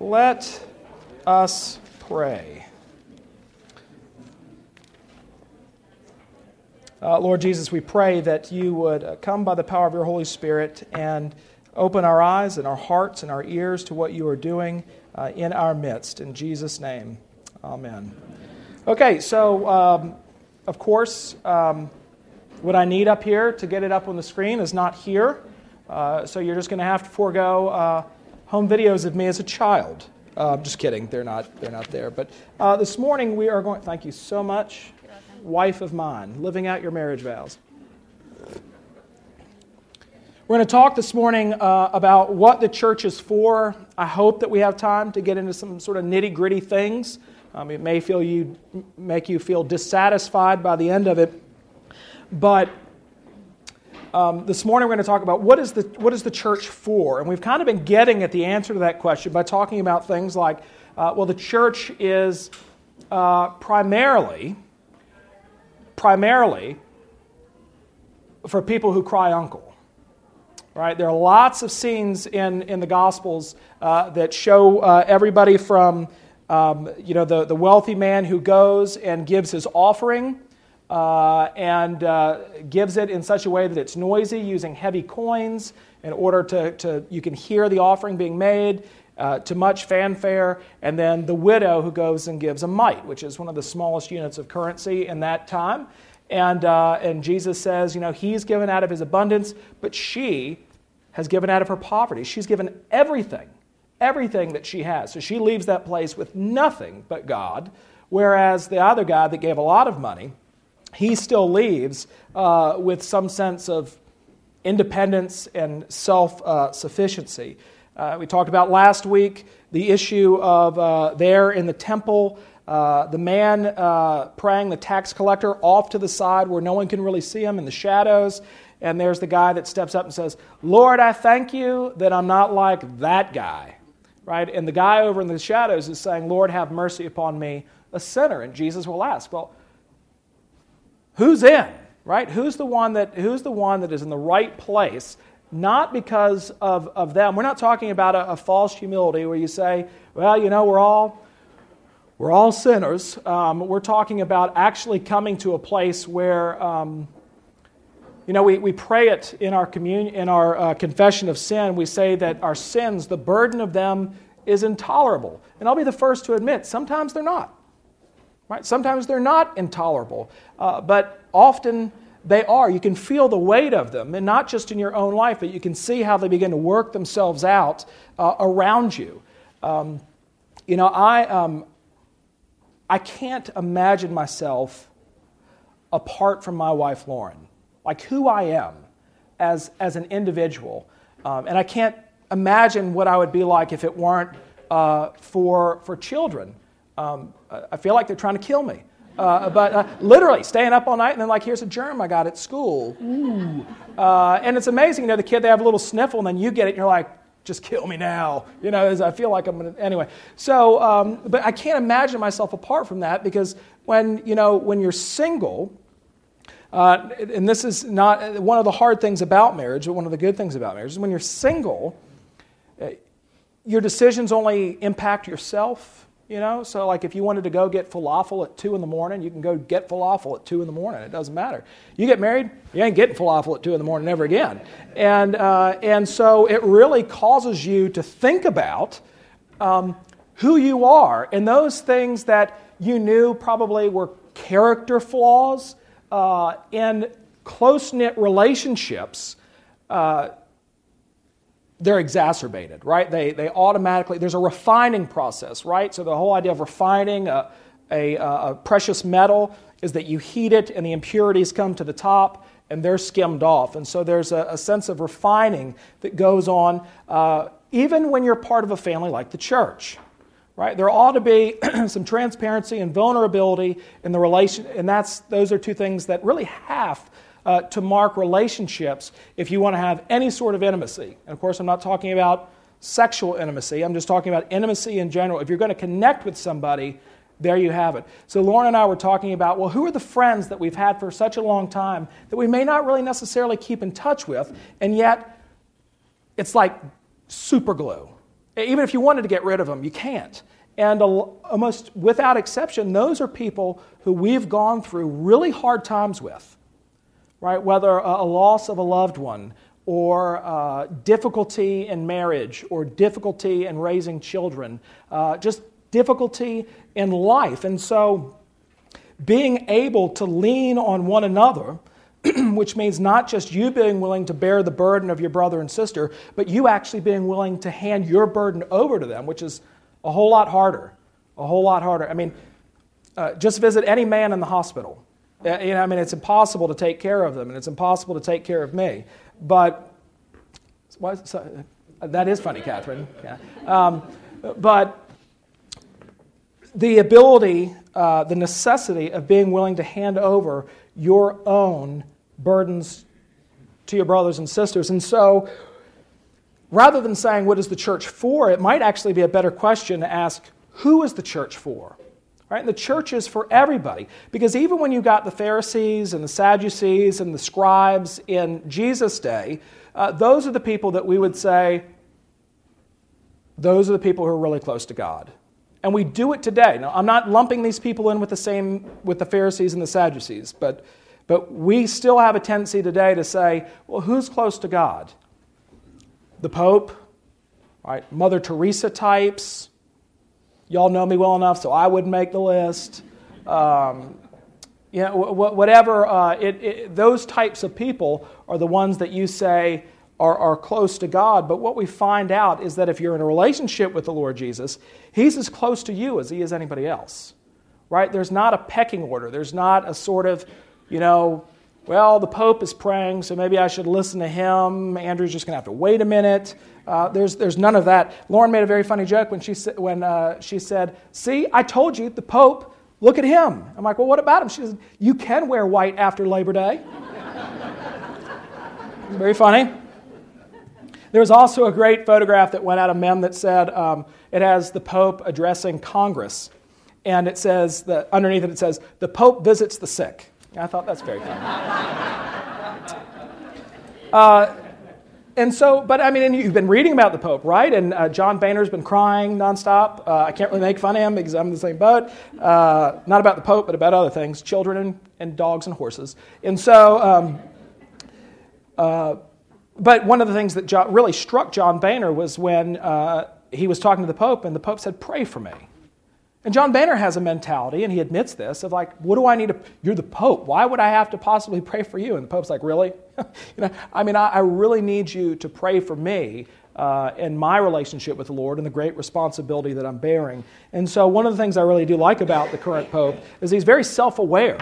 Let us pray. Uh, Lord Jesus, we pray that you would uh, come by the power of your Holy Spirit and open our eyes and our hearts and our ears to what you are doing uh, in our midst. In Jesus' name, amen. Okay, so um, of course, um, what I need up here to get it up on the screen is not here. Uh, so you're just going to have to forego uh, home videos of me as a child. Uh, just kidding. They're not. They're not there. But uh, this morning we are going. Thank you so much, wife of mine, living out your marriage vows. We're going to talk this morning uh, about what the church is for. I hope that we have time to get into some sort of nitty gritty things. Um, it may feel you make you feel dissatisfied by the end of it, but um, this morning we're going to talk about what is, the, what is the church for? And we've kind of been getting at the answer to that question by talking about things like, uh, well, the church is uh, primarily, primarily for people who cry uncle. Right? There are lots of scenes in, in the Gospels uh, that show uh, everybody from um, you know, the, the wealthy man who goes and gives his offering uh, and uh, gives it in such a way that it's noisy, using heavy coins in order to, to you can hear the offering being made. Uh, to much fanfare, and then the widow who goes and gives a mite, which is one of the smallest units of currency in that time. And, uh, and Jesus says, you know, he's given out of his abundance, but she has given out of her poverty. She's given everything, everything that she has. So she leaves that place with nothing but God, whereas the other guy that gave a lot of money, he still leaves uh, with some sense of independence and self uh, sufficiency. Uh, we talked about last week the issue of uh, there in the temple, uh, the man uh, praying, the tax collector, off to the side where no one can really see him in the shadows. And there's the guy that steps up and says, Lord, I thank you that I'm not like that guy. Right? And the guy over in the shadows is saying, Lord, have mercy upon me, a sinner. And Jesus will ask, Well, who's in? Right? Who's the one that who's the one that is in the right place? Not because of, of them. We're not talking about a, a false humility where you say, well, you know, we're all we're all sinners. Um, we're talking about actually coming to a place where um, you know, we, we pray it in our, communion, in our uh, confession of sin. We say that our sins, the burden of them is intolerable. And I'll be the first to admit, sometimes they're not. Right? Sometimes they're not intolerable, uh, but often they are. You can feel the weight of them, and not just in your own life, but you can see how they begin to work themselves out uh, around you. Um, you know, I, um, I can't imagine myself apart from my wife, Lauren like who I am as, as an individual. Um, and I can't imagine what I would be like if it weren't uh, for, for children. Um, I feel like they're trying to kill me. Uh, but uh, literally staying up all night and then like here's a germ I got at school. Ooh. Uh, and it's amazing, you know, the kid they have a little sniffle and then you get it and you're like, just kill me now. You know, I feel like I'm gonna anyway. So, um, but I can't imagine myself apart from that because when you know when you're single, uh, and this is not one of the hard things about marriage, but one of the good things about marriage is when you're single, uh, your decisions only impact yourself. You know, so like if you wanted to go get falafel at two in the morning, you can go get falafel at two in the morning. It doesn't matter. You get married, you ain't getting falafel at two in the morning ever again. And uh, and so it really causes you to think about um, who you are and those things that you knew probably were character flaws uh, in close knit relationships, uh, they're exacerbated, right? They, they automatically, there's a refining process, right? So the whole idea of refining a, a, a, precious metal is that you heat it and the impurities come to the top and they're skimmed off. And so there's a, a sense of refining that goes on uh, even when you're part of a family like the church right? There ought to be some transparency and vulnerability in the relation, and that's those are two things that really have uh, to mark relationships if you want to have any sort of intimacy. And of course, I'm not talking about sexual intimacy. I'm just talking about intimacy in general. If you're going to connect with somebody, there you have it. So Lauren and I were talking about, well, who are the friends that we've had for such a long time that we may not really necessarily keep in touch with, and yet it's like super glue Even if you wanted to get rid of them, you can't. And almost without exception, those are people who we've gone through really hard times with, right? Whether a loss of a loved one, or uh, difficulty in marriage, or difficulty in raising children, uh, just difficulty in life. And so, being able to lean on one another, which means not just you being willing to bear the burden of your brother and sister, but you actually being willing to hand your burden over to them, which is a whole lot harder. A whole lot harder. I mean, uh, just visit any man in the hospital. Uh, you know, I mean, it's impossible to take care of them, and it's impossible to take care of me. But so, uh, that is funny, Catherine. Yeah. Um, but the ability, uh, the necessity of being willing to hand over your own burdens to your brothers and sisters. And so, rather than saying, What is the church for? it might actually be a better question to ask, Who is the church for? Right? And the church is for everybody. Because even when you got the Pharisees and the Sadducees and the scribes in Jesus' day, uh, those are the people that we would say, those are the people who are really close to God. And we do it today. Now, I'm not lumping these people in with the same with the Pharisees and the Sadducees, but, but we still have a tendency today to say, well, who's close to God? The Pope, right? Mother Teresa types, Y'all know me well enough, so I wouldn't make the list. Um, you know, whatever, uh, it, it, those types of people are the ones that you say are, are close to God. But what we find out is that if you're in a relationship with the Lord Jesus, He's as close to you as He is anybody else. Right? There's not a pecking order. There's not a sort of, you know, well, the Pope is praying, so maybe I should listen to him. Andrew's just going to have to wait a minute. Uh, there's, there's none of that. Lauren made a very funny joke when she, when, uh, she said, See, I told you, the Pope, look at him. I'm like, Well, what about him? She said, You can wear white after Labor Day. very funny. There was also a great photograph that went out of mem that said um, it has the Pope addressing Congress. And it says, that underneath it, it says, The Pope visits the sick. I thought that's very funny. uh, and so, but I mean, you've been reading about the Pope, right? And uh, John Boehner's been crying nonstop. Uh, I can't really make fun of him because I'm in the same boat. Uh, not about the Pope, but about other things children and, and dogs and horses. And so, um, uh, but one of the things that John, really struck John Boehner was when uh, he was talking to the Pope, and the Pope said, Pray for me. And John Boehner has a mentality, and he admits this, of like, what do I need to, you're the Pope. Why would I have to possibly pray for you? And the Pope's like, really? you know, I mean, I, I, really need you to pray for me uh, in my relationship with the Lord and the great responsibility that I'm bearing. And so one of the things I really do like about the current Pope is he's very self-aware,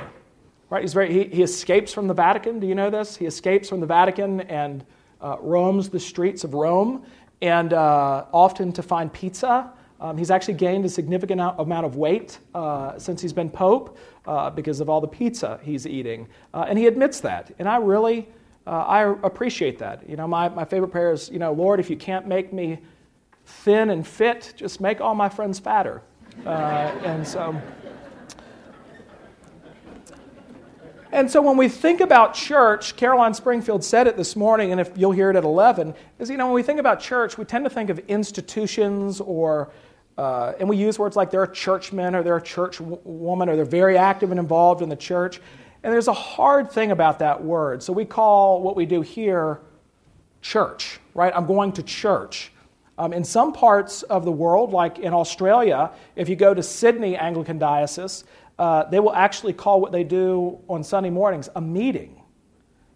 right? He's very, he, he escapes from the Vatican. Do you know this? He escapes from the Vatican and uh, roams the streets of Rome, and uh, often to find pizza um, he's actually gained a significant amount of weight uh, since he's been pope uh, because of all the pizza he's eating. Uh, and he admits that. And I really, uh, I appreciate that. You know, my, my favorite prayer is, you know, Lord, if you can't make me thin and fit, just make all my friends fatter. Uh, and so. And so when we think about church, Caroline Springfield said it this morning, and if you'll hear it at 11, is, you know, when we think about church, we tend to think of institutions or uh, and we use words like they're a churchman or they're a church w- woman or they're very active and involved in the church. And there's a hard thing about that word. So we call what we do here church, right? I'm going to church. Um, in some parts of the world, like in Australia, if you go to Sydney Anglican Diocese, uh, they will actually call what they do on Sunday mornings a meeting.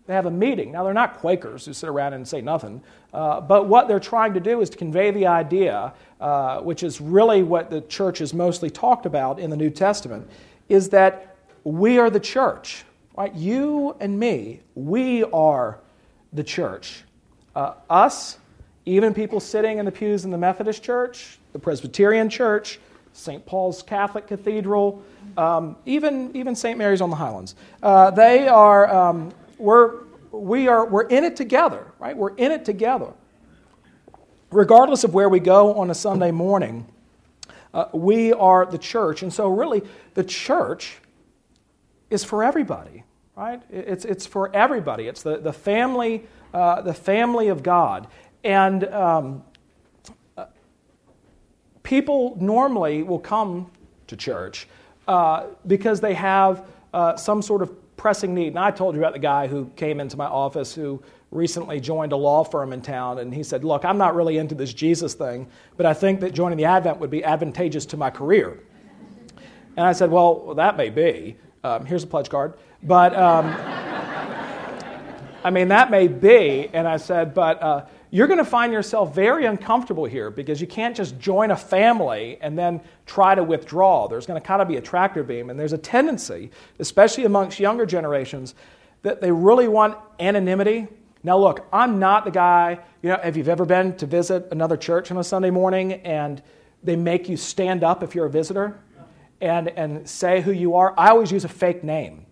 They have a meeting. Now, they're not Quakers who sit around and say nothing, uh, but what they're trying to do is to convey the idea, uh, which is really what the church is mostly talked about in the New Testament, is that we are the church. Right? You and me, we are the church. Uh, us, even people sitting in the pews in the Methodist Church, the Presbyterian Church, St. Paul's Catholic Cathedral, um, even, even St. Mary's on the Highlands, uh, they are. Um, we're, we are, we're in it together, right? We're in it together. Regardless of where we go on a Sunday morning, uh, we are the church. And so, really, the church is for everybody, right? It's, it's for everybody. It's the, the, family, uh, the family of God. And um, people normally will come to church uh, because they have uh, some sort of pressing need. And I told you about the guy who came into my office who recently joined a law firm in town, and he said, Look, I'm not really into this Jesus thing, but I think that joining the Advent would be advantageous to my career. And I said, Well, that may be. Um, here's a pledge card. But, um, I mean, that may be. And I said, But uh, you're going to find yourself very uncomfortable here because you can't just join a family and then try to withdraw. There's going to kind of be a tractor beam, and there's a tendency, especially amongst younger generations, that they really want anonymity. Now, look, I'm not the guy, you know, if you've ever been to visit another church on a Sunday morning and they make you stand up if you're a visitor and, and say who you are, I always use a fake name.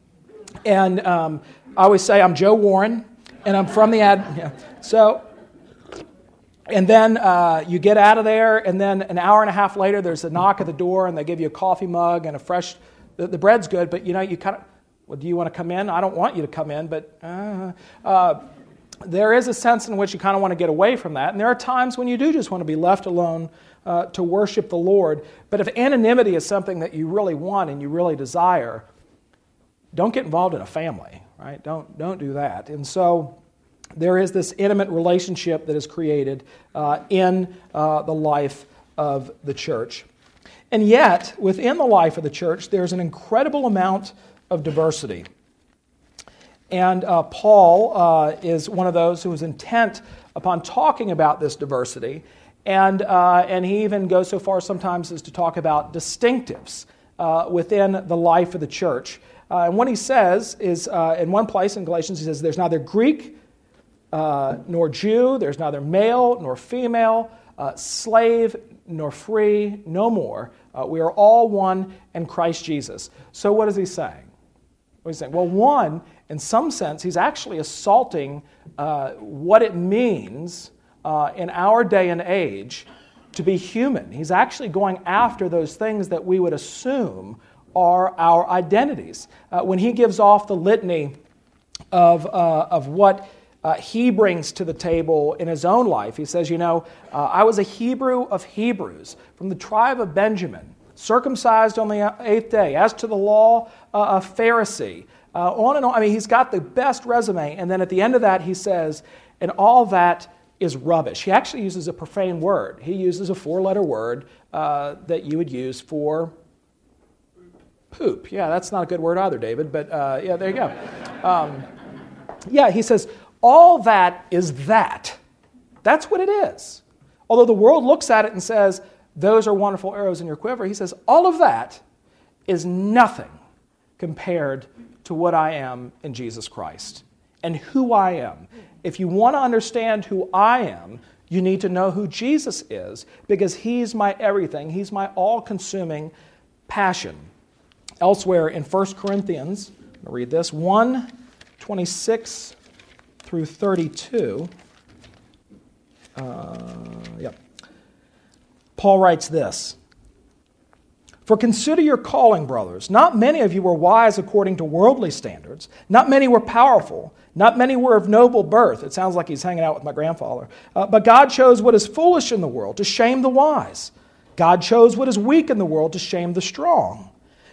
And um, I always say, I'm Joe Warren, and I'm from the ad. Yeah. So, and then uh, you get out of there, and then an hour and a half later, there's a knock at the door, and they give you a coffee mug and a fresh. The, the bread's good, but you know, you kind of. Well, do you want to come in? I don't want you to come in, but uh, uh, there is a sense in which you kind of want to get away from that. And there are times when you do just want to be left alone uh, to worship the Lord. But if anonymity is something that you really want and you really desire, don't get involved in a family, right? Don't, don't do that. And so there is this intimate relationship that is created uh, in uh, the life of the church. And yet, within the life of the church, there's an incredible amount of diversity. And uh, Paul uh, is one of those who is intent upon talking about this diversity. And, uh, and he even goes so far sometimes as to talk about distinctives uh, within the life of the church. and what he says is, in one place in Galatians, he says, There's neither Greek uh, nor Jew, there's neither male nor female, uh, slave nor free, no more. Uh, we are all one in Christ Jesus. So, what is he saying? What is he saying? Well, one, in some sense, he's actually assaulting uh, what it means uh, in our day and age to be human. He's actually going after those things that we would assume are our identities. Uh, when he gives off the litany of, of what uh, he brings to the table in his own life. He says, You know, uh, I was a Hebrew of Hebrews from the tribe of Benjamin, circumcised on the eighth day. As to the law, uh, a Pharisee. Uh, on and on. I mean, he's got the best resume. And then at the end of that, he says, And all that is rubbish. He actually uses a profane word. He uses a four letter word uh, that you would use for poop. Yeah, that's not a good word either, David, but uh, yeah, there you go. Um, yeah, he says, all that is that. That's what it is. Although the world looks at it and says, those are wonderful arrows in your quiver, he says, all of that is nothing compared to what I am in Jesus Christ and who I am. If you want to understand who I am, you need to know who Jesus is because he's my everything. He's my all consuming passion. Elsewhere in 1 Corinthians, I'll read this 1 26 through 32. Uh, yep. Paul writes this For consider your calling, brothers. Not many of you were wise according to worldly standards, not many were powerful, not many were of noble birth. It sounds like he's hanging out with my grandfather. Uh, but God chose what is foolish in the world to shame the wise. God chose what is weak in the world to shame the strong.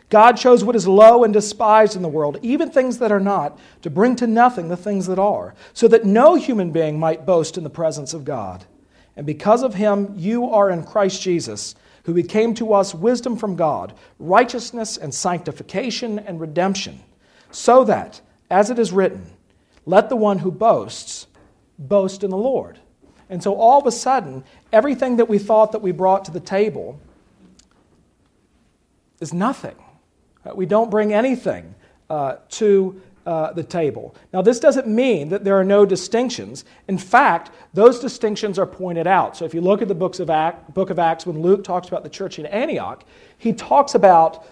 God chose what is low and despised in the world, even things that are not, to bring to nothing the things that are, so that no human being might boast in the presence of God. And because of him, you are in Christ Jesus, who became to us wisdom from God, righteousness and sanctification and redemption, so that, as it is written, let the one who boasts boast in the Lord. And so all of a sudden, everything that we thought that we brought to the table is nothing we don't bring anything uh, to uh, the table. Now, this doesn't mean that there are no distinctions. In fact, those distinctions are pointed out. So, if you look at the books of Act, book of Acts, when Luke talks about the church in Antioch, he talks about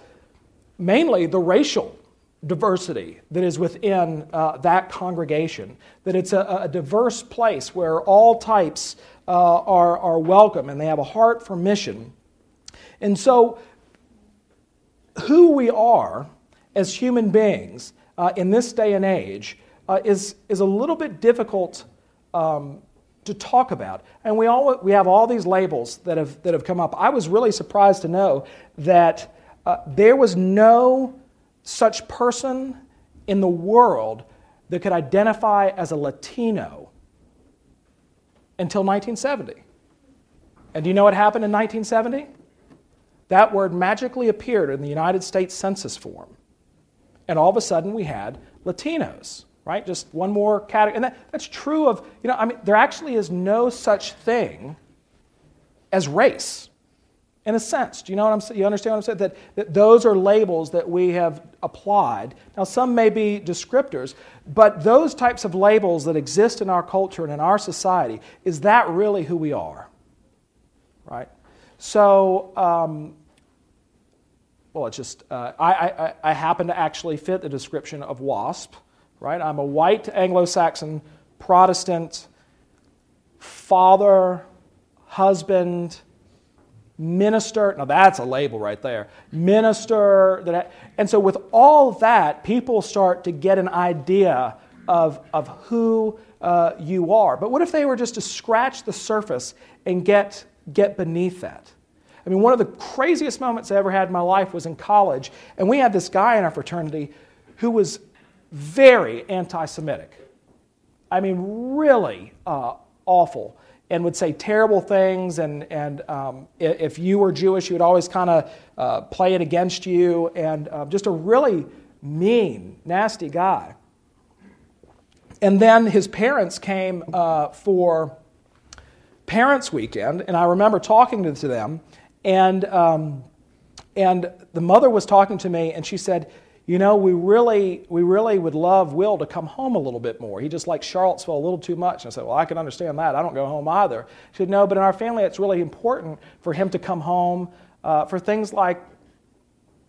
mainly the racial diversity that is within uh, that congregation, that it's a, a, diverse place where all types uh, are, are welcome and they have a heart for mission. And so, who we are as human beings uh, in this day and age uh, is, is a little bit difficult um, to talk about. And we, all, we have all these labels that have, that have come up. I was really surprised to know that uh, there was no such person in the world that could identify as a Latino until 1970. And do you know what happened in 1970? That word magically appeared in the United States Census form. And all of a sudden we had Latinos right? Just one more category. And that, that's true of, you know, I mean, there actually is no such thing as race, in a sense. Do you know what I'm saying? You understand what I'm saying? That, that those are labels that we have applied. Now, some may be descriptors, but those types of labels that exist in our culture and in our society, is that really who we are? Right? So, um, well, it's just, uh, I, I, I happen to actually fit the description of WASP right? I'm a white Anglo Saxon Protestant father, husband, minister. Now that's a label right there. Minister. That, and so, with all that, people start to get an idea of, of who uh, you are. But what if they were just to scratch the surface and get, get beneath that? I mean, one of the craziest moments I ever had in my life was in college, and we had this guy in our fraternity who was very anti Semitic. I mean, really uh, awful, and would say terrible things. And, and um, if you were Jewish, he would always kind of uh, play it against you, and uh, just a really mean, nasty guy. And then his parents came uh, for Parents' Weekend, and I remember talking to, them, and, um, and the mother was talking to me, and she said, you know, we really, we really would love Will to come home a little bit more. He just likes Charlottesville a little too much. And I said, Well, I can understand that. I don't go home either. She said, No, but in our family, it's really important for him to come home uh, for things like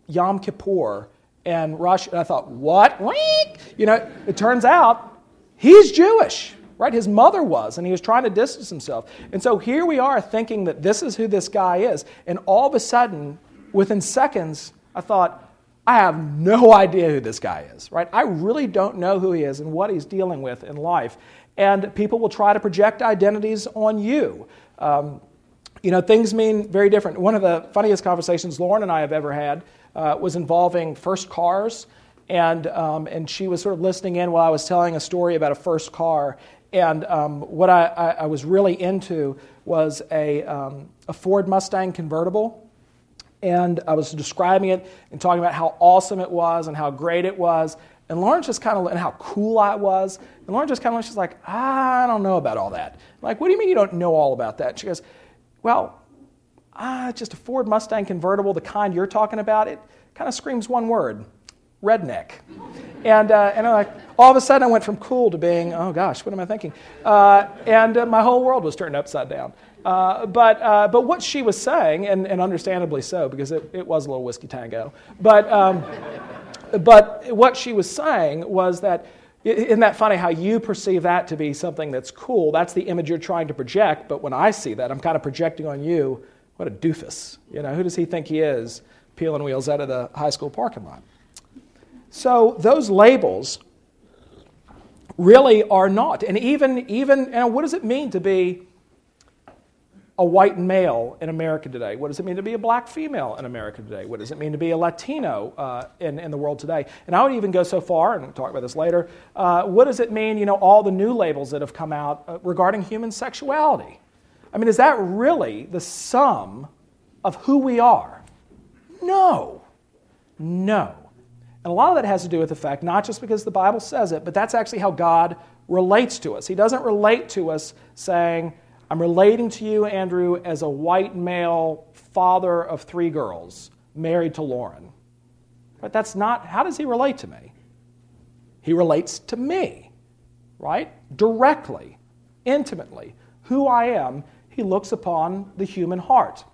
Yom Kippur and Rosh. And I thought, What? You know, it turns out he's Jewish right? His mother was, and he was trying to distance himself. And so here we are thinking that this is who this guy is. And all of a sudden, within seconds, I thought, I have no idea who this guy is, right? I really don't know who he is and what he's dealing with in life. And people will try to project identities on you. Um, you know, things mean very different. One of the funniest conversations Lauren and I have ever had uh, was involving first cars. And, um, and she was sort of listening in while I was telling a story about a first car. And um, what I, I, I, was really into was a, um, a Ford Mustang convertible and I was describing it and talking about how awesome it was and how great it was. And Lauren just kind of, and how cool I was. And Lauren just kind of, she's like, I don't know about all that. I'm like, what do you mean you don't know all about that? She goes, well, ah, just a Ford Mustang convertible, the kind you're talking about, it kind of screams one word redneck. And, uh, and I'm like, all of a sudden I went from cool to being, oh gosh, what am I thinking? Uh, and uh, my whole world was turned upside down. Uh, but, uh, but what she was saying, and, and understandably so, because it, it was a little whiskey tango, but, um, but what she was saying was that isn't that funny how you perceive that to be something that's cool? That's the image you're trying to project, but when I see that, I'm kind of projecting on you, what a doofus. You know, who does he think he is peeling wheels out of the high school parking lot? So those labels really are not. And even, even you know, what does it mean to be a white male in America today? What does it mean to be a black female in America today? What does it mean to be a Latino uh, in, in the world today? And I would even go so far, and we'll talk about this later, uh, what does it mean, you know, all the new labels that have come out uh, regarding human sexuality? I mean, is that really the sum of who we are? No. No. And a lot of that has to do with the fact, not just because the Bible says it, but that's actually how God relates to us. He doesn't relate to us saying, I'm relating to you, Andrew, as a white male father of three girls married to Lauren. But that's not, how does he relate to me? He relates to me, right? Directly, intimately. Who I am, he looks upon the human heart.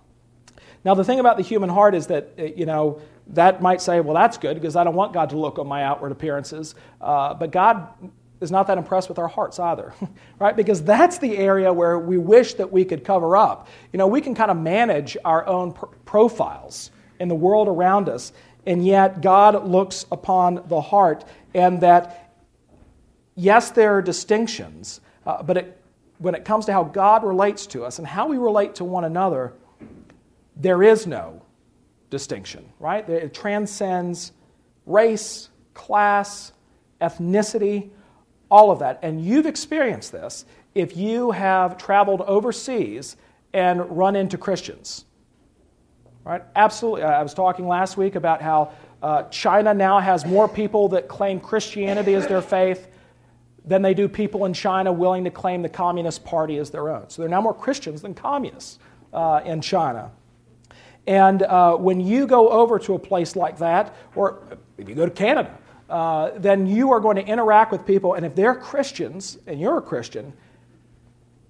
Now, the thing about the human heart is that, you know, that might say, well, that's good because I don't want God to look on my outward appearances. Uh, but God is not that impressed with our hearts either, right? Because that's the area where we wish that we could cover up. You know, we can kind of manage our own pr- profiles in the world around us, and yet God looks upon the heart, and that, yes, there are distinctions, uh, but it when it comes to how God relates to us and how we relate to one another, there is no distinction, right? It transcends race, class, ethnicity, all of that. And you've experienced this if you have traveled overseas and run into Christians. Right? Absolutely. I was talking last week about how uh, China now has more people that claim Christianity as their faith than they do people in China willing to claim the Communist Party as their own. So there are now more Christians than communists uh, in China. And uh, when you go over to a place like that, or if you go to Canada, uh, then you are going to interact with people, and if they're Christians and you're a Christian,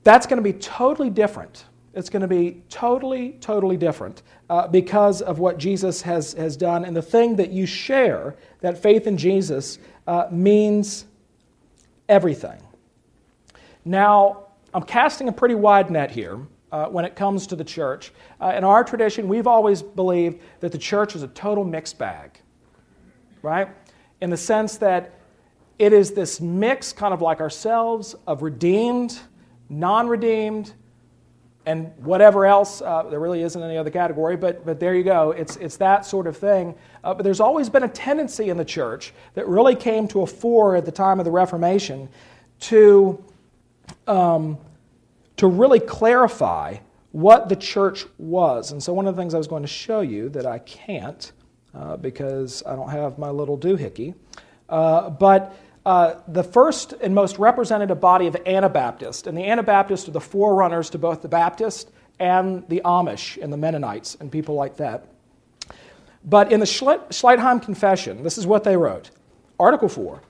that's going to be totally different. It's going to be totally, totally different uh, because of what Jesus has, has done. And the thing that you share, that faith in Jesus, uh, means everything. Now, I'm casting a pretty wide net here uh, when it comes to the church. Uh, in our tradition, we've always believed that the church is a total mixed bag, right? In the sense that it is this mix, kind of like ourselves, of redeemed, non redeemed, and whatever else. Uh, there really isn't any other category, but, but there you go. It's, it's that sort of thing. Uh, but there's always been a tendency in the church that really came to a fore at the time of the Reformation to, um, to really clarify what the church was. And so, one of the things I was going to show you that I can't uh, because I don't have my little doohickey, uh, but uh, the first and most representative body of Anabaptists. And the Anabaptists are the forerunners to both the Baptist and the Amish and the Mennonites and people like that. But in the Schleitheim Confession, this is what they wrote Article 4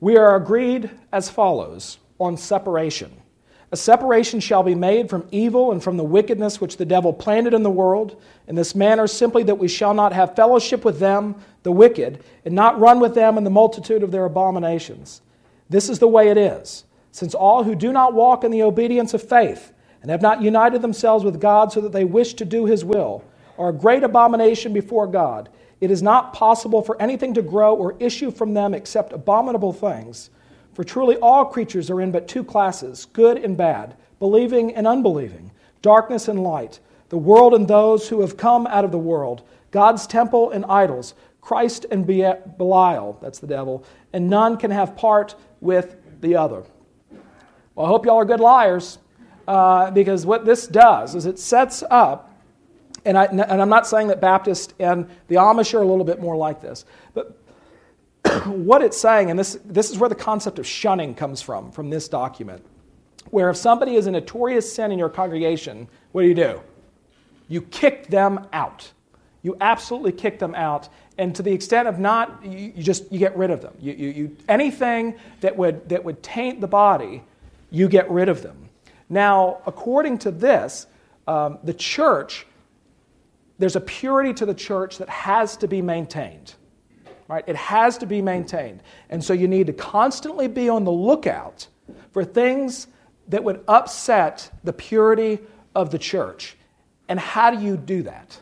We are agreed as follows on separation. A separation shall be made from evil and from the wickedness which the devil planted in the world, in this manner simply that we shall not have fellowship with them, the wicked, and not run with them in the multitude of their abominations. This is the way it is, since all who do not walk in the obedience of faith and have not united themselves with God so that they wish to do his will are a great abomination before God. It is not possible for anything to grow or issue from them except abominable things. For truly all creatures are in but two classes good and bad, believing and unbelieving, darkness and light, the world and those who have come out of the world, God's temple and idols, Christ and Belial, that's the devil, and none can have part with the other. Well, I hope y'all are good liars, uh, because what this does is it sets up, and, I, and I'm not saying that Baptist and the Amish are a little bit more like this, but what it's saying, and this, this is where the concept of shunning comes from, from this document, where if somebody is a notorious sin in your congregation, what do you do? You kick them out. You absolutely kick them out. And to the extent of not, you, you just you get rid of them. You, you, you, anything that would, that would taint the body, you get rid of them. Now, according to this, um, the church, there's a purity to the church that has to be maintained right? It has to be maintained. And so you need to constantly be on the lookout for things that would upset the purity of the church. And how do you do that?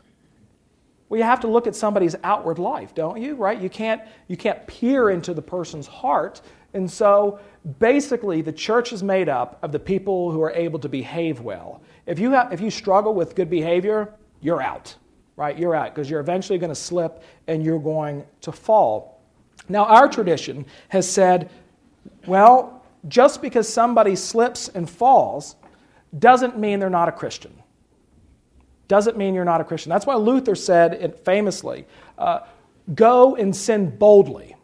Well, you have to look at somebody's outward life, don't you? Right? You can't, you can't peer into the person's heart. And so basically, the church is made up of the people who are able to behave well. If you, have, if you struggle with good behavior, you're out right? You're out because you're eventually going to slip and you're going to fall. Now, our tradition has said, well, just because somebody slips and falls doesn't mean they're not a Christian. Doesn't mean you're not a Christian. That's why Luther said it famously uh, go and sin boldly.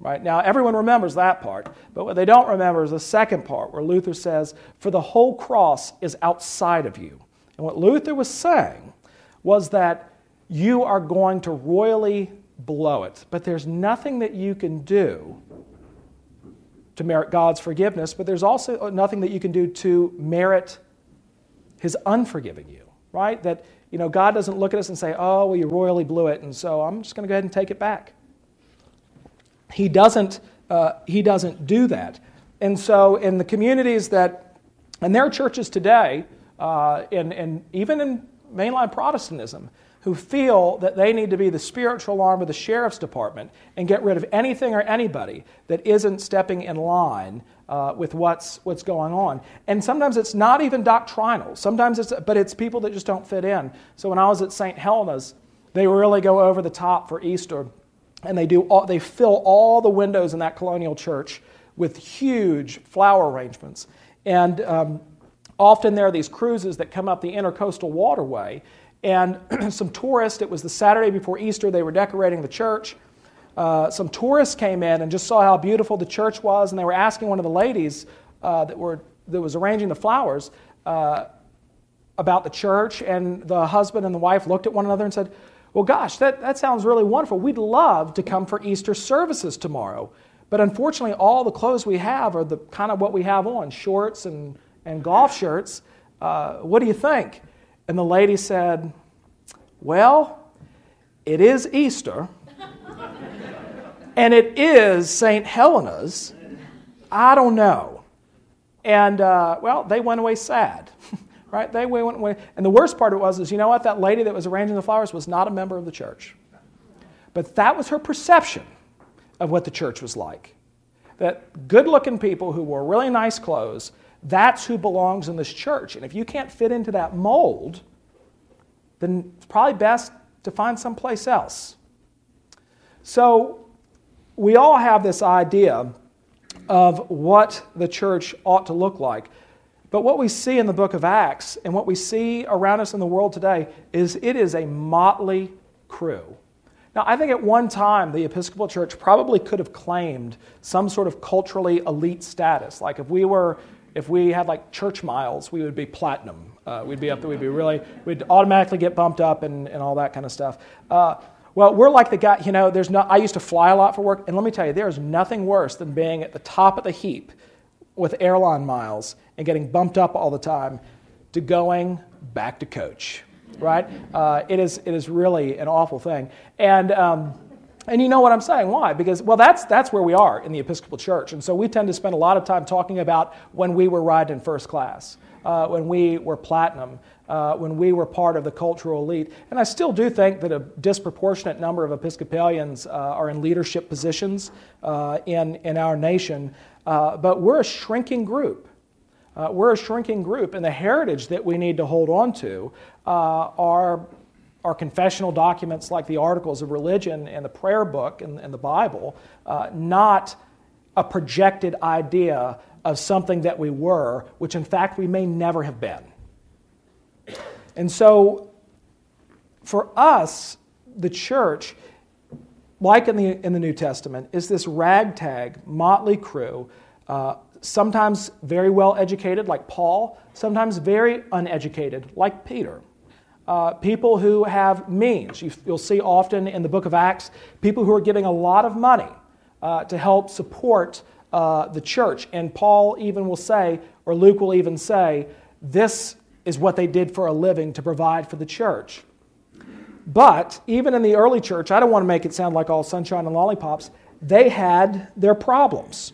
Right? Now, everyone remembers that part, but what they don't remember is the second part where Luther says, For the whole cross is outside of you. And what Luther was saying was that you are going to royally blow it. But there's nothing that you can do to merit God's forgiveness, but there's also nothing that you can do to merit His unforgiving you, right? That, you know, God doesn't look at us and say, oh, well, you royally blew it, and so I'm just going to go ahead and take it back. He doesn't, uh, he doesn't do that. And so in the communities that, and there are churches today, uh, and, and even in mainline Protestantism, who feel that they need to be the spiritual arm of the sheriff's department and get rid of anything or anybody that isn't stepping in line uh, with what's, what's going on. And sometimes it's not even doctrinal, sometimes it's, but it's people that just don't fit in. So when I was at St. Helena's, they really go over the top for Easter, and they, do all, they fill all the windows in that colonial church with huge flower arrangements. And um, often there are these cruises that come up the intercoastal waterway and some tourists, it was the Saturday before Easter, they were decorating the church. Uh, some tourists came in and just saw how beautiful the church was, and they were asking one of the ladies uh, that, were, that was arranging the flowers uh, about the church. And the husband and the wife looked at one another and said, Well, gosh, that, that sounds really wonderful. We'd love to come for Easter services tomorrow. But unfortunately, all the clothes we have are the kind of what we have on shorts and, and golf shirts. Uh, what do you think? And the lady said, Well, it is Easter, and it is St. Helena's. I don't know. And, uh, well, they went away sad, right? They went away. And the worst part of it was, is you know what? That lady that was arranging the flowers was not a member of the church. But that was her perception of what the church was like. That good looking people who wore really nice clothes that's who belongs in this church. And if you can't fit into that mold, then it's probably best to find someplace else. So we all have this idea of what the church ought to look like. But what we see in the book of Acts and what we see around us in the world today is it is a motley crew. Now, I think at one time the Episcopal Church probably could have claimed some sort of culturally elite status. Like if we were if we had like church miles, we would be platinum. Uh, we'd be up there, we'd be really, we'd automatically get bumped up and, and all that kind of stuff. Uh, well, we're like the guy, you know, there's no, I used to fly a lot for work, and let me tell you, there's nothing worse than being at the top of the heap with airline miles and getting bumped up all the time to going back to coach, right? Uh, it, is, it is really an awful thing. And, um, and you know what I'm saying? Why? Because, well, that's, that's where we are in the Episcopal Church. And so we tend to spend a lot of time talking about when we were riding in first class, uh, when we were platinum, uh, when we were part of the cultural elite. And I still do think that a disproportionate number of Episcopalians uh, are in leadership positions uh, in, in our nation. Uh, but we're a shrinking group. Uh, we're a shrinking group, and the heritage that we need to hold on to are our confessional documents like the articles of religion and the prayer book and, and the Bible, uh, not a projected idea of something that we were, which in fact we may never have been. And so, for us, the church, like in the, in the New Testament, is this ragtag, motley crew, uh, sometimes very well educated, like Paul, sometimes very uneducated, like Peter uh, people who have means. You, will see often in the book of Acts people who are giving a lot of money uh, to help support uh, the church. And Paul even will say, or Luke will even say, this is what they did for a living to provide for the church. But even in the early church, I don't want to make it sound like all sunshine and lollipops, they had their problems.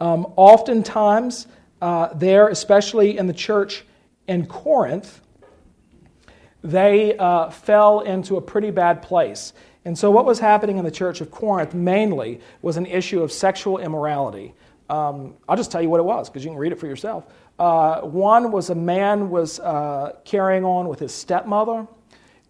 Um, oftentimes, uh, there, especially in the church in Corinth, they uh, fell into a pretty bad place. And so, what was happening in the church of Corinth mainly was an issue of sexual immorality. Um, I'll just tell you what it was because you can read it for yourself. Uh, one was a man was uh, carrying on with his stepmother,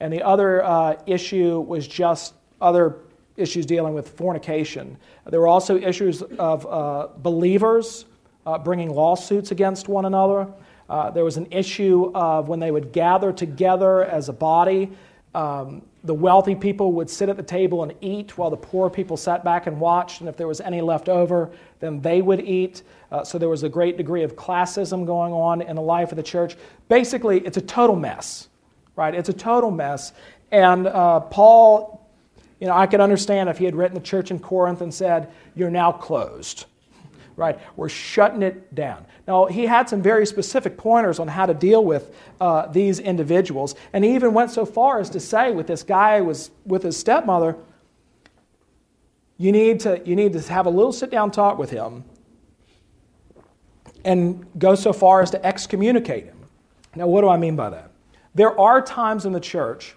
and the other uh, issue was just other issues dealing with fornication. There were also issues of uh, believers uh, bringing lawsuits against one another. Uh, there was an issue of when they would gather together as a body, um, the wealthy people would sit at the table and eat while the poor people sat back and watched, and if there was any left over, then they would eat. Uh, so there was a great degree of classism going on in the life of the church. Basically, it's a total mess, right? It's a total mess. And uh, Paul, you know, I could understand if he had written the church in Corinth and said, You're now closed right? We're shutting it down. Now, he had some very specific pointers on how to deal with uh, these individuals. And he even went so far as to say, with this guy was with his stepmother, you need to, you need to have a little sit down talk with him and go so far as to excommunicate him. Now, what do I mean by that? there are times in the church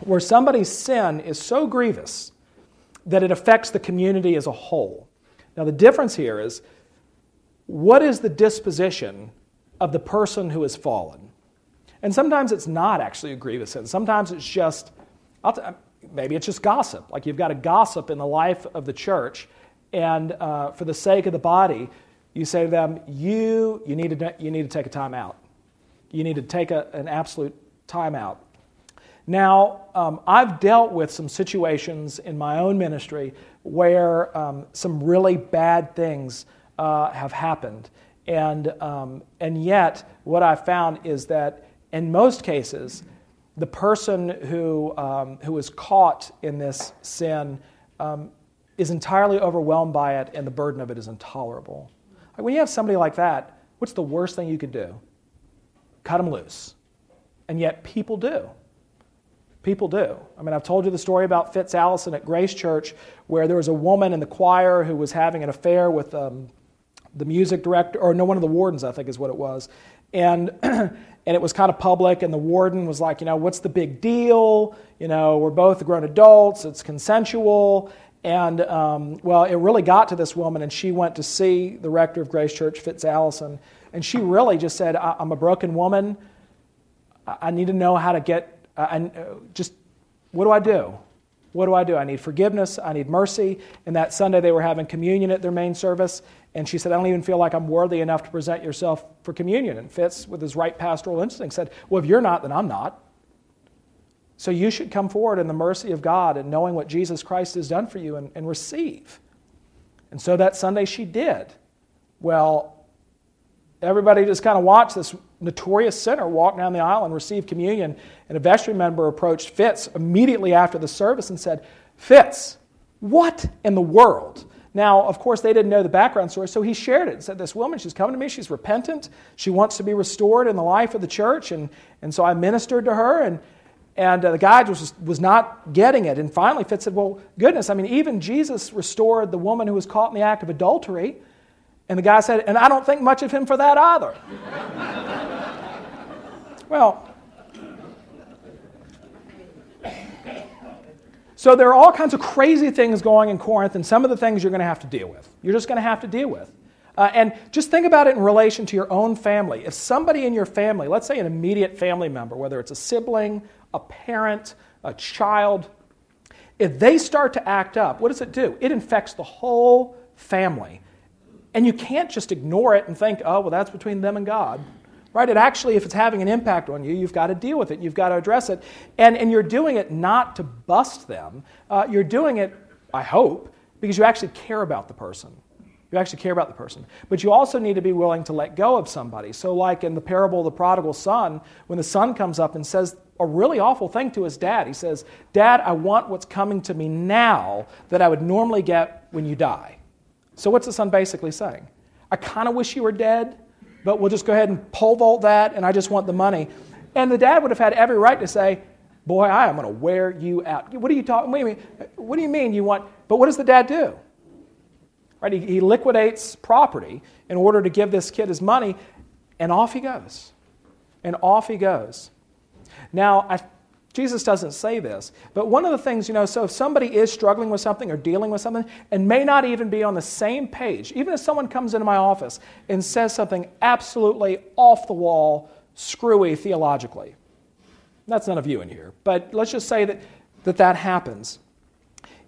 where somebody's sin is so grievous that it affects the community as a whole. Now, the difference here is what is the disposition of the person who has fallen? And sometimes it's not actually a grievous sin. Sometimes it's just, t- maybe it's just gossip. Like you've got a gossip in the life of the church, and uh, for the sake of the body, you say to them, you, you, need, to, you need to take a time out. You need to take a, an absolute time out. Now, um, I've dealt with some situations in my own ministry where um, some really bad things uh, have happened. And, um, and yet, what I've found is that in most cases, the person who, um, who is caught in this sin um, is entirely overwhelmed by it, and the burden of it is intolerable. Like when you have somebody like that, what's the worst thing you could do? Cut them loose. And yet, people do. People do. I mean, I've told you the story about Fitz Allison at Grace Church, where there was a woman in the choir who was having an affair with um, the music director, or no, one of the wardens, I think is what it was. And, and it was kind of public, and the warden was like, you know, what's the big deal? You know, we're both grown adults, it's consensual. And, um, well, it really got to this woman, and she went to see the rector of Grace Church, Fitz Allison, and she really just said, I'm a broken woman. I need to know how to get and uh, just, what do I do? What do I do? I need forgiveness. I need mercy. And that Sunday they were having communion at their main service. And she said, I don't even feel like I'm worthy enough to present yourself for communion. And Fitz, with his right pastoral instinct, said, Well, if you're not, then I'm not. So you should come forward in the mercy of God and knowing what Jesus Christ has done for you and, and receive. And so that Sunday she did. Well, everybody just kind of watched this notorious sinner walk down the aisle and receive communion. And a vestry member approached Fitz immediately after the service and said, Fitz, what in the world? Now, of course, they didn't know the background story, so he shared it and said, This woman, she's coming to me, she's repentant, she wants to be restored in the life of the church. And, and so I ministered to her, and, and uh, the guy was, was not getting it. And finally, Fitz said, Well, goodness, I mean, even Jesus restored the woman who was caught in the act of adultery. And the guy said, And I don't think much of him for that either. well, so there are all kinds of crazy things going in Corinth, and some of the things you're going to have to deal with. You're just going to have to deal with. Uh, and just think about it in relation to your own family. If somebody in your family, let's say an immediate family member, whether it's a sibling, a parent, a child, if they start to act up, what does it do? It infects the whole family. And you can't just ignore it and think, oh, well, that's between them and God. Right? It actually, if it's having an impact on you, you've got to deal with it. You've got to address it. And, and you're doing it not to bust them. Uh, you're doing it, I hope, because you actually care about the person. You actually care about the person. But you also need to be willing to let go of somebody. So, like in the parable of the prodigal son, when the son comes up and says a really awful thing to his dad, he says, Dad, I want what's coming to me now that I would normally get when you die. So, what's the son basically saying? I kind of wish you were dead, but we'll just go ahead and pole vault that, and I just want the money. And the dad would have had every right to say, Boy, I am going to wear you out. What are you talking? What do you mean? What do you mean you want? But what does the dad do? Right? He, he liquidates property in order to give this kid his money, and off he goes. And off he goes. Now, I Jesus doesn't say this, but one of the things, you know, so if somebody is struggling with something or dealing with something and may not even be on the same page, even if someone comes into my office and says something absolutely off the wall, screwy theologically, that's none of you in here, but let's just say that that, that happens.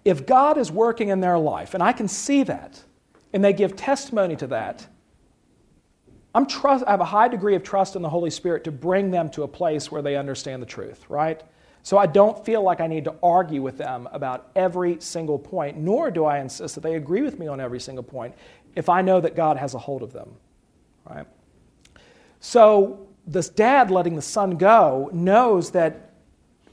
If God is working in their life, and I can see that, and they give testimony to that, I'm trust, I have a high degree of trust in the Holy Spirit to bring them to a place where they understand the truth, right? So I don't feel like I need to argue with them about every single point, nor do I insist that they agree with me on every single point if I know that God has a hold of them. Right? So this dad letting the son go knows that,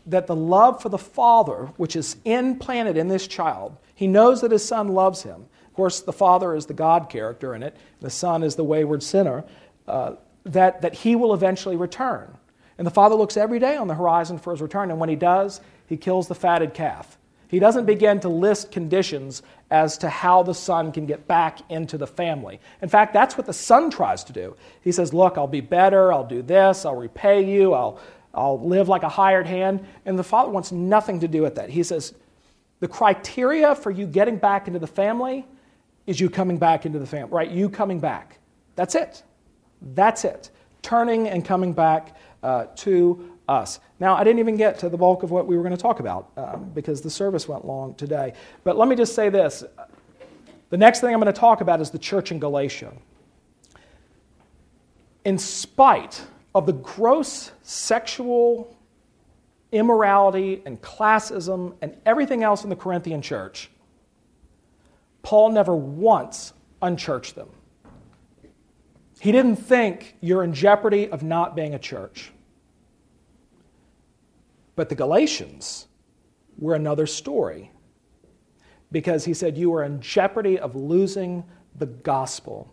that the love for the father, which is implanted in this child, he knows that his son loves him. Of course, the father is the God character in it, the son is the wayward sinner, uh, that, that he will eventually return. And the father looks every day on the horizon for his return, and when he does, he kills the fatted calf. He doesn't begin to list conditions as to how the son can get back into the family. In fact, that's what the son tries to do. He says, Look, I'll be better, I'll do this, I'll repay you, I'll, I'll live like a hired hand. And the Father wants nothing to do with that. He says, the criteria for you getting back into the family is you coming back into the family, right? You coming back. That's it. That's it. Turning and coming back uh, to us. Now, I didn't even get to the bulk of what we were going to talk about um, because the service went long today. But let me just say this. The next thing I'm going to talk about is the church in Galatia. In spite of the gross sexual immorality and classism and everything else in the Corinthian church, Paul never once unchurched them. He didn't think you're in jeopardy of not being a church. But the Galatians were another story because he said, You are in jeopardy of losing the gospel.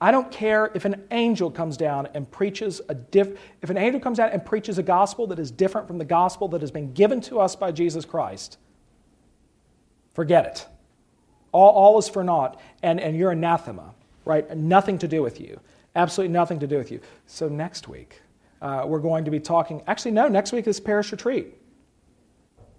I don't care if an angel comes down and preaches a diff- if an angel comes down and preaches a gospel that is different from the gospel that has been given to us by Jesus Christ. Forget it. All, all is for naught, and, and you're anathema, right? Nothing to do with you. Absolutely nothing to do with you. So next week, uh, we're going to be talking. Actually, no, next week is parish retreat.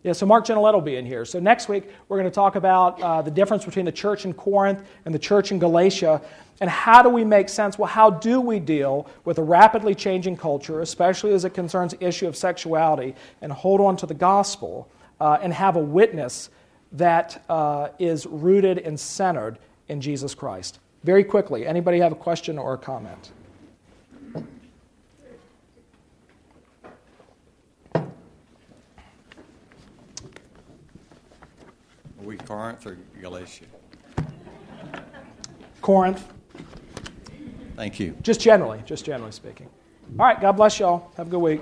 Yeah, so Mark Genelette will be in here. So next week, we're going to talk about uh, the difference between the church in Corinth and the church in Galatia. And how do we make sense? Well, how do we deal with a rapidly changing culture, especially as it concerns the issue of sexuality, and hold on to the gospel uh, and have a witness that uh, is rooted and centered in Jesus Christ? Very quickly, anybody have a question or a comment? We Corinth or Galatia? Corinth. Thank you. Just generally, just generally speaking. All right, God bless y'all. Have a good week.